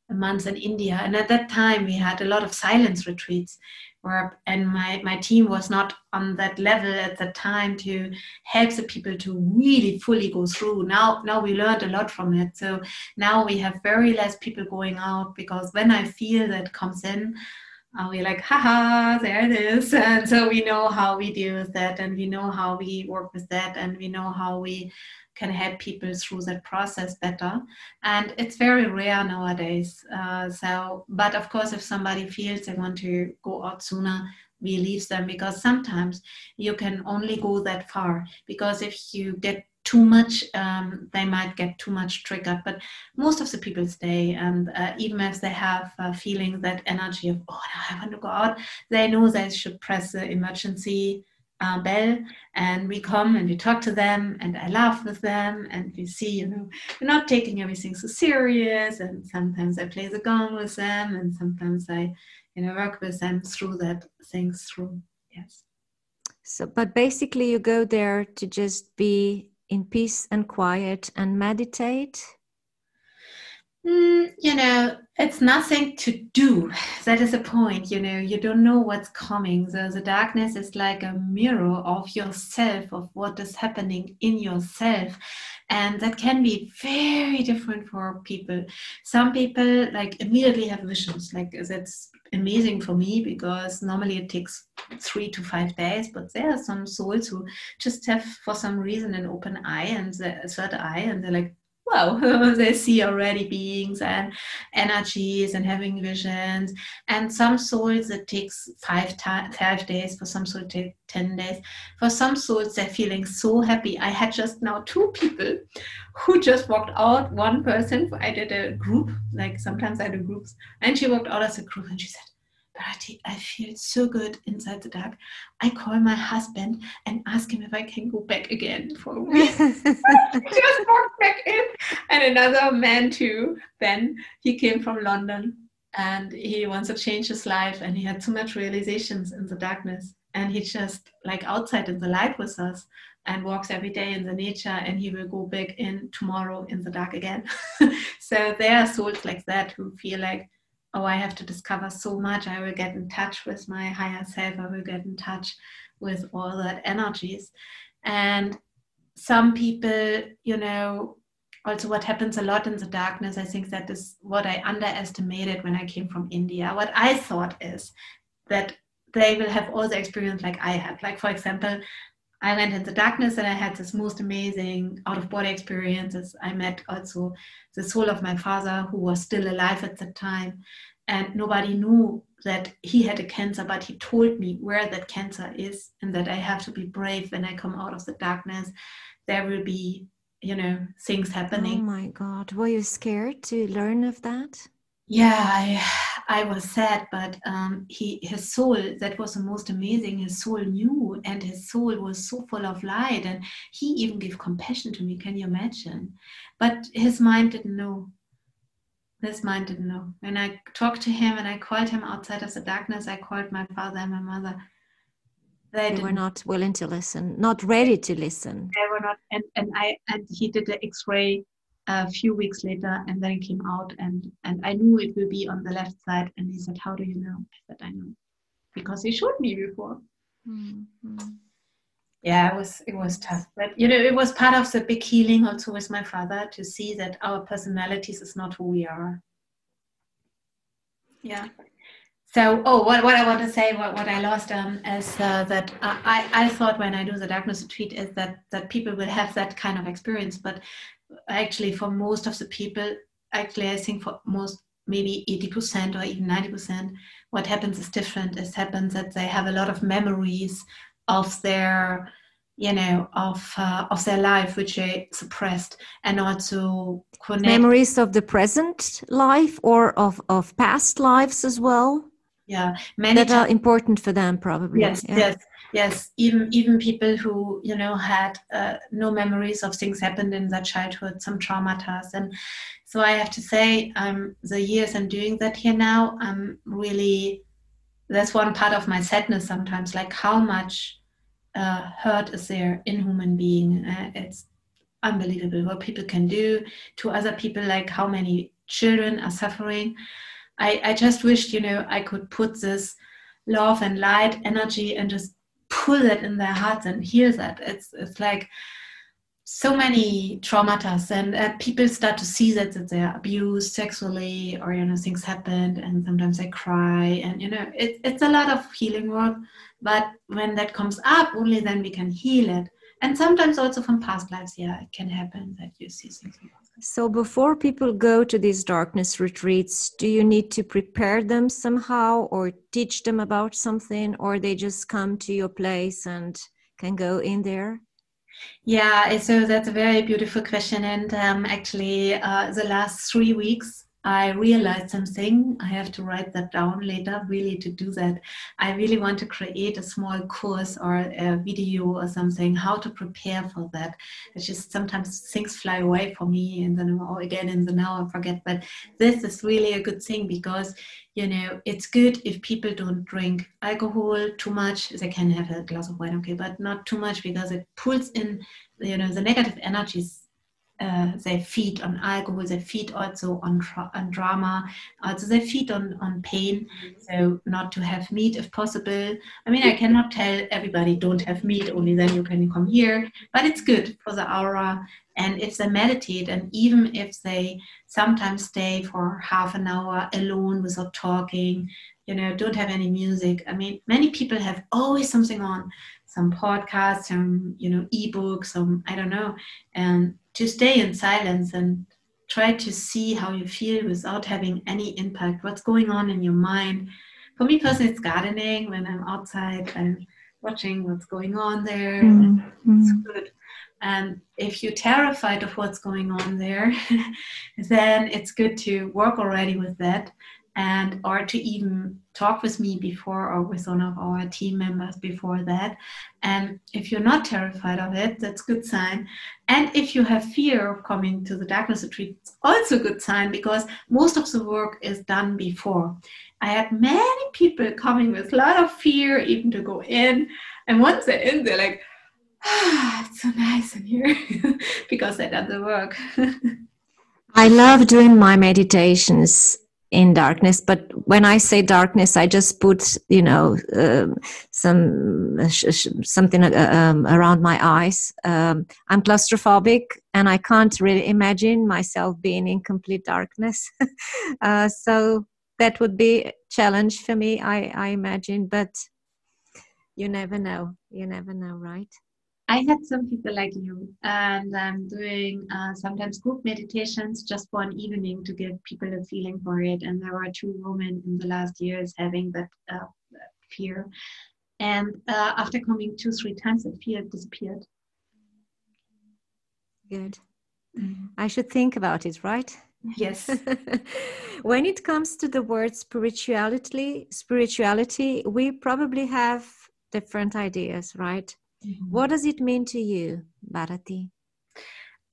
a month in india. And at that time we had a lot of silence retreats where and my my team was not on that level at the time to help the people to really fully go through. Now now we learned a lot from it. So now we have very less people going out because when i feel that comes in uh, we're like haha there it is and so we know how we deal with that and we know how we work with that and we know how we can help people through that process better. And it's very rare nowadays. Uh, so, but of course, if somebody feels they want to go out sooner, we leave them because sometimes you can only go that far. Because if you get too much, um, they might get too much triggered. But most of the people stay, and uh, even if they have a feeling that energy of oh, I want to go out, they know they should press the emergency uh, bell and we come and we talk to them and I laugh with them and we see, you know, we're not taking everything so serious and sometimes I play the gong with them and sometimes I, you know, work with them through that things through. Yes. So, but basically you go there to just be in peace and quiet and meditate Mm, you know, it's nothing to do. That is the point. You know, you don't know what's coming. So the darkness is like a mirror of yourself, of what is happening in yourself. And that can be very different for people. Some people like immediately have visions. Like that's amazing for me because normally it takes three to five days, but there are some souls who just have for some reason an open eye and a third eye and they're like, wow, they see already beings and energies and having visions. And some souls it takes five, five days, for some souls takes 10 days. For some souls, they're feeling so happy. I had just now two people who just walked out. One person, I did a group, like sometimes I do groups, and she walked out as a group and she said, Bharati, I feel so good inside the dark. I call my husband and ask him if I can go back again for a week. just walked back in. And another man too, Ben, he came from London. and he wants to change his life and he had so much realizations in the darkness and he just like outside in the light with us and walks every day in the nature and he will go back in tomorrow in the dark again so there are souls like that who feel like oh i have to discover so much. I will get in touch with my higher self. I will get in touch with all that energies. And some people you know also what happens a lot in the darkness i think that is what i underestimated when i came from india. What i thought is that they will have all the experience like i had. Like for example i went in the darkness and i had this most amazing out of body experiences. I met also the soul of my father who was still alive at the time and nobody knew that he had a cancer but he told me where that cancer is and that i have to be brave when i come out of the darkness. There will be you know things happening. Oh my god. Were you scared to learn of that? Yeah i i was sad but um he his soul that was the most amazing his soul knew and his soul was so full of light and he even gave compassion to me can you imagine? But his mind didn't know. His mind didn't know. When i talked to him and i called him outside of the darkness. I called my father and my mother. They, they were not willing to listen, not ready to listen. They were not, and, and I and he did the X-ray a few weeks later, and then it came out, and and I knew it will be on the left side, and he said, "How do you know?" I said, "I know, because he showed me before." Mm-hmm. Yeah, it was it was tough, but you know, it was part of the big healing also with my father to see that our personalities is not who we are. Yeah so oh what, what i want to say what, what i lost um, is uh, that I, I thought when i do the darkness retreat is that that people will have that kind of experience but actually for most of the people actually i think for most maybe 80% or even 90% what happens is different. It happens that they have a lot of memories of their you know of uh, of their life which they suppressed and also connect. Memories of the present life or of of past lives as well? Yeah. Many that are important for them probably. Yes yeah. yes yes even even people who you know had uh, no memories of things happened in their childhood some traumas and so i have to say um, the years i'm doing that here now i'm really that's one part of my sadness sometimes like how much uh, hurt is there in human being? Uh, it's unbelievable what people can do to other people like how many children are suffering. I, I just wished, you know, I could put this love and light energy and just pull that in their hearts and heal that. It's it's like so many traumas and uh, people start to see that, that they're abused sexually or you know things happened and sometimes they cry and you know it, it's a lot of healing work. But when that comes up only then we can heal it. And sometimes also from past lives yeah it can happen that you see things so, before people go to these darkness retreats, do you need to prepare them somehow or teach them about something, or they just come to your place and can go in there? Yeah, so that's a very beautiful question. And um, actually, uh, the last three weeks, I realized something. I have to write that down later, really, to do that. I really want to create a small course or a video or something, how to prepare for that. It's just sometimes things fly away for me and then oh, again in the now I forget. But this is really a good thing because, you know, it's good if people don't drink alcohol too much. They can have a glass of wine, okay, but not too much because it pulls in, you know, the negative energies uh, they feed on alcohol, they feed also on, tra- on drama, also they feed on, on pain. So not to have meat if possible. I mean, I cannot tell everybody don't have meat, only then you can come here, but it's good for the aura. And if they meditate, and even if they sometimes stay for half an hour alone without talking, you know, don't have any music. I mean, many people have always something on, some podcasts, some, you know, ebooks, some, I don't know. And to stay in silence and try to see how you feel without having any impact. What's going on in your mind? For me personally, it's gardening. When I'm outside, I'm watching what's going on there. Mm-hmm. It's good. And if you're terrified of what's going on there, then it's good to work already with that and or to even talk with me before or with one of our team members before that. And if you're not terrified of it that's good sign. And if you have fear of coming to the darkness retreat it's also good sign because most of the work is done before. I had many people coming with a lot of fear even to go in. And once they're in they're like ah, it's so nice in here because they done the work. I love doing my meditations in darkness. But when i say darkness i just put you know uh, some uh, sh- sh- something uh, um, around my eyes. Um, i'm claustrophobic and i can't really imagine myself being in complete darkness. Uh, so that would be a challenge for me i i imagine but you never know. You never know right I had some people like you, and I'm doing uh, sometimes group meditations just for an evening to give people a feeling for it. And there were two women in the last years having that uh, fear. And uh, after coming two, three times, that fear disappeared. Good. Mm-hmm. I should think about it, right? Yes. when it comes to the word spirituality, spirituality, we probably have different ideas, right? Mm-hmm. What does it mean to you, Bharati?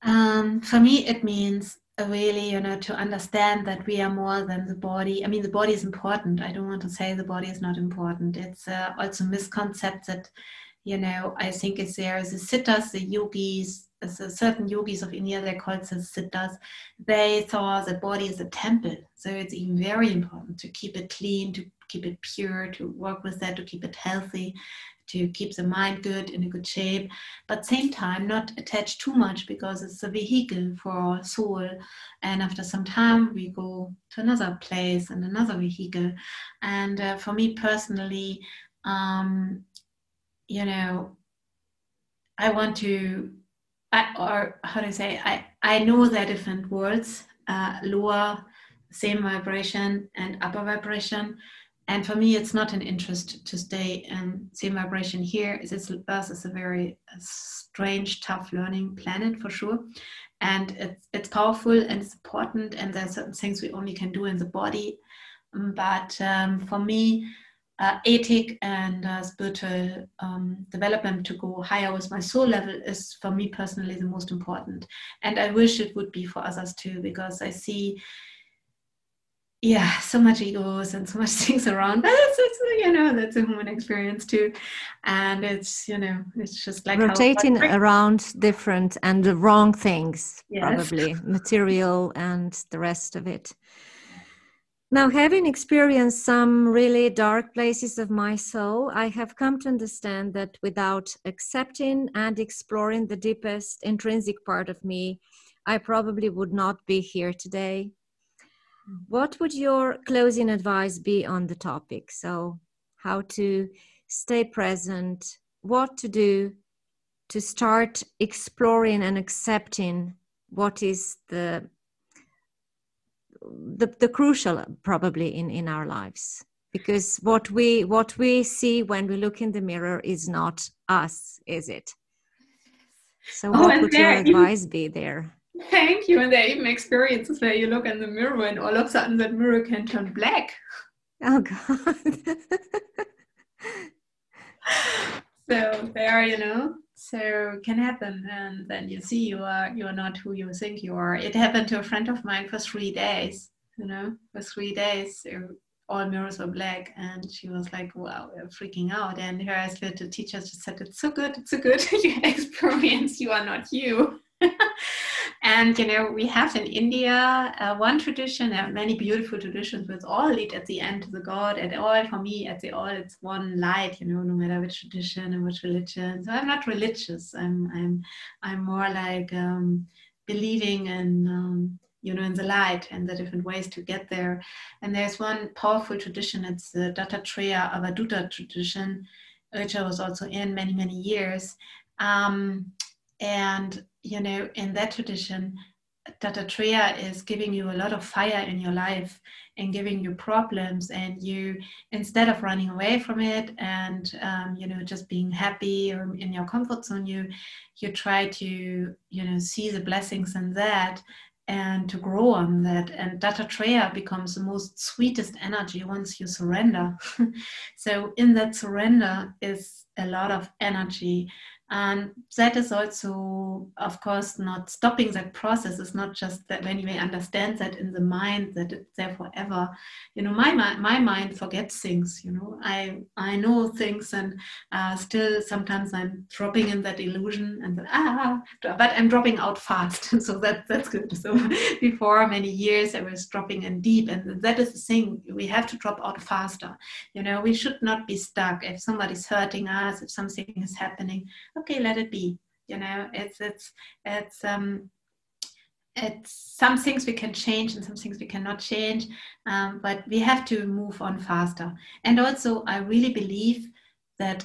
Um, for me, it means really, you know, to understand that we are more than the body. I mean, the body is important. I don't want to say the body is not important. It's uh, also misconcept that, you know, I think it's there the siddhas, the yogis, certain yogis of India, they call it the siddhas. They saw the body as a temple. So it's even very important to keep it clean, to keep it pure, to work with that, to keep it healthy to keep the mind good in a good shape, but same time not attach too much because it's a vehicle for our soul. And after some time, we go to another place and another vehicle. And uh, for me personally, um, you know, I want to, I, or how do I say, I, I know there are different worlds, uh, lower, same vibration, and upper vibration and for me it's not an interest to stay in same vibration here. This earth is a very strange tough learning planet for sure. And it's, it's powerful and it's important and there are certain things we only can do in the body. Um, but um, for me uh, ethic and uh, spiritual um, development to go higher with my soul level is for me personally the most important. And i wish it would be for others too because i see yeah, so much egos and so much things around. But it's, it's you know that's a human experience too, and it's you know it's just like rotating around different and the wrong things, yes. probably material and the rest of it. Now, having experienced some really dark places of my soul, I have come to understand that without accepting and exploring the deepest intrinsic part of me, I probably would not be here today what would your closing advice be on the topic? So, how to stay present, what to do to start exploring and accepting what is the the, the crucial probably in, in our lives? Because what we what we see when we look in the mirror is not us is it? So oh, what would your advice be there Thank you. And there are even experiences where you look in the mirror and all of a sudden that mirror can turn black. Oh God. so there, you know, so can happen. And then you see you are you are not who you think you are. It happened to a friend of mine for three days, you know, for three days. all mirrors were black and she was like wow freaking out and her little teacher just said it's so good it's so good you experience you are not you and you know we have in india uh, one tradition are many beautiful traditions which all lead at the end to the god and all for me at the all it's one light you know no matter which tradition and which religion. So i'm not religious. I'm i'm i'm more like um, believing in um, you know in the light and the different ways to get there. And there's one powerful tradition it's the dattatreya avadhuta tradition which i was also in many many years. Um, and you know, in that tradition, Dattatreya is giving you a lot of fire in your life and giving you problems, and you instead of running away from it and um, you know just being happy or in your comfort zone, you you try to you know see the blessings in that and to grow on that. And Dattatreya becomes the most sweetest energy once you surrender. so, in that surrender is a lot of energy and that is also of course not stopping that process. It's not just that when you may understand that in the mind that it's there forever. You know my my mind forgets things you know. I i know things and uh, still sometimes i'm dropping in that illusion and then, ah but i'm dropping out fast. So that that's good. So before many years i was dropping in deep. And that is the thing. We have to drop out faster. You know we should not be stuck. If somebody's hurting us if something is happening okay let it be. You know it's it's it's um it's some things we can change and some things we cannot change um, but we have to move on faster. And also i really believe that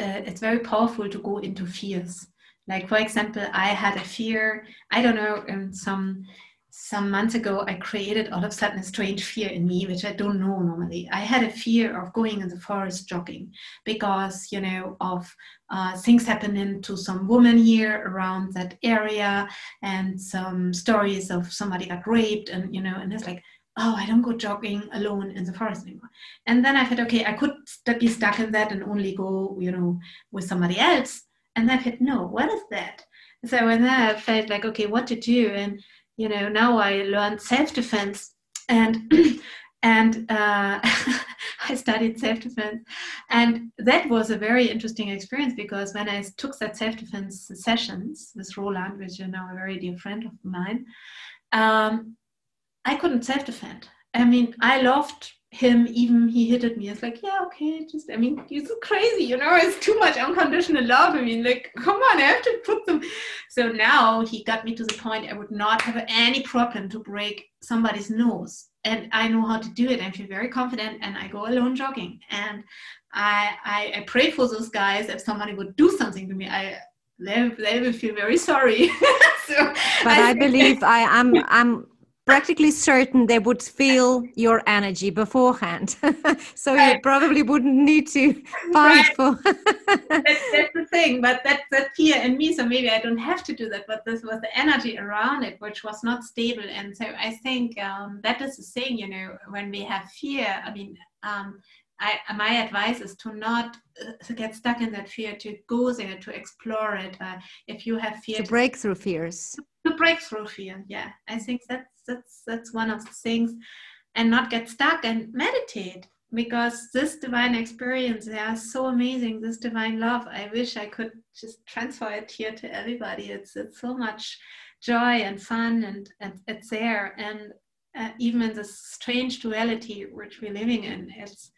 uh, it's very powerful to go into fears. Like for example i had a fear i don't know in some some months ago, I created all of a sudden a strange fear in me, which I don't know normally. I had a fear of going in the forest jogging because, you know, of uh, things happening to some woman here around that area and some stories of somebody got raped and, you know, and it's like, oh, I don't go jogging alone in the forest anymore. And then I thought, okay, I could be stuck in that and only go, you know, with somebody else. And I thought, no, what is that? So and then I felt like, okay, what to do? And you know now i learned self-defense and and uh, I studied self-defense, and that was a very interesting experience because when I took that self-defense sessions with Roland, which is now a very dear friend of mine, um, I couldn't self-defend. I mean, I loved him even he hit at me. It's like yeah okay just i mean you're so crazy you know it's too much unconditional love. I mean like come on i have to put them so now he got me to the point i would not have any problem to break somebody's nose. And i know how to do it. I feel very confident and i go alone jogging. And i i, I pray for those guys if somebody would do something to me. I they, they will feel very sorry. So but i, I believe i am I'm, I'm practically certain they would feel your energy beforehand so right. you probably wouldn't need to fight right. for that's, that's, the thing but that's that fear in me so maybe i don't have to do that but this was the energy around it which was not stable and so i think um, that is the thing you know when we have fear i mean um, I, my advice is to not uh, get stuck in that fear, to go there, to explore it. Uh, if you have fear, to, to break through fears. To, to break through fear, yeah. I think that's that's that's one of the things, and not get stuck and meditate because this divine experience, they are so amazing. This divine love, I wish I could just transfer it here to everybody. It's it's so much joy and fun, and, and it's there. And uh, even in this strange duality which we're living in, it's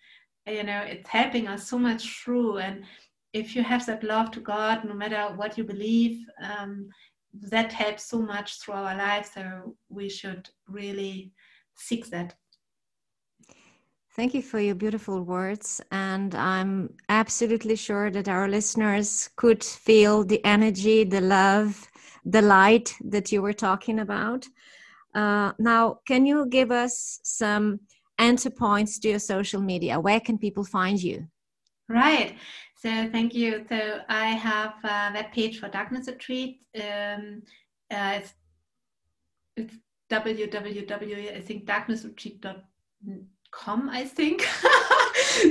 you know it's helping us so much through and if you have that love to god no matter what you believe um, that helps so much through our lives so we should really seek that Thank you for your beautiful words. And I'm absolutely sure that our listeners could feel the energy, the love, the light that you were talking about. Uh, now, can you give us some enter points to your social media. Where can people find you? Right. So thank you. So I have a web page for Darkness Retreat. Um, uh, it's, it's www. I think darknessretreat.com. I think.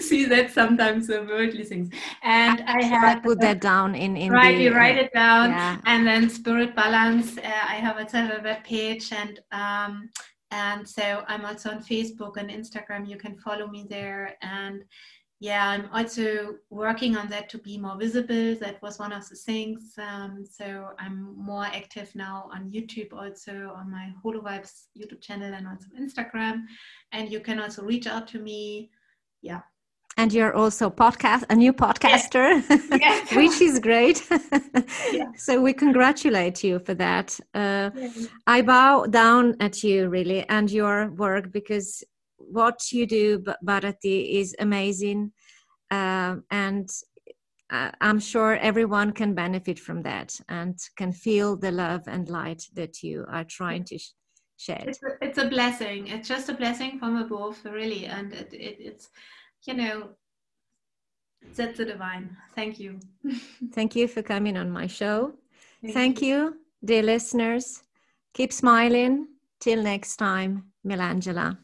See that sometimes the worldly things. And I have put that down in in right. The, you write it down, yeah. and then Spirit Balance. Uh, I have a, a web page and. Um, and so I'm also on Facebook and Instagram. You can follow me there. And yeah, I'm also working on that to be more visible. That was one of the things. Um, so I'm more active now on YouTube, also on my HoloVibes YouTube channel and also Instagram. And you can also reach out to me. Yeah, and you're also podcast a new podcaster which is great yeah. so we congratulate you for that uh, i bow down at you really and your work because what you do bharati is amazing uh, and uh, i'm sure everyone can benefit from that and can feel the love and light that you are trying to sh- shed it's a, it's a, blessing it's just a blessing from above really and it, it, it's you know, that's the divine. Thank you. Thank you for coming on my show. Thank, Thank you. you, dear listeners. Keep smiling. Till next time, Milangela.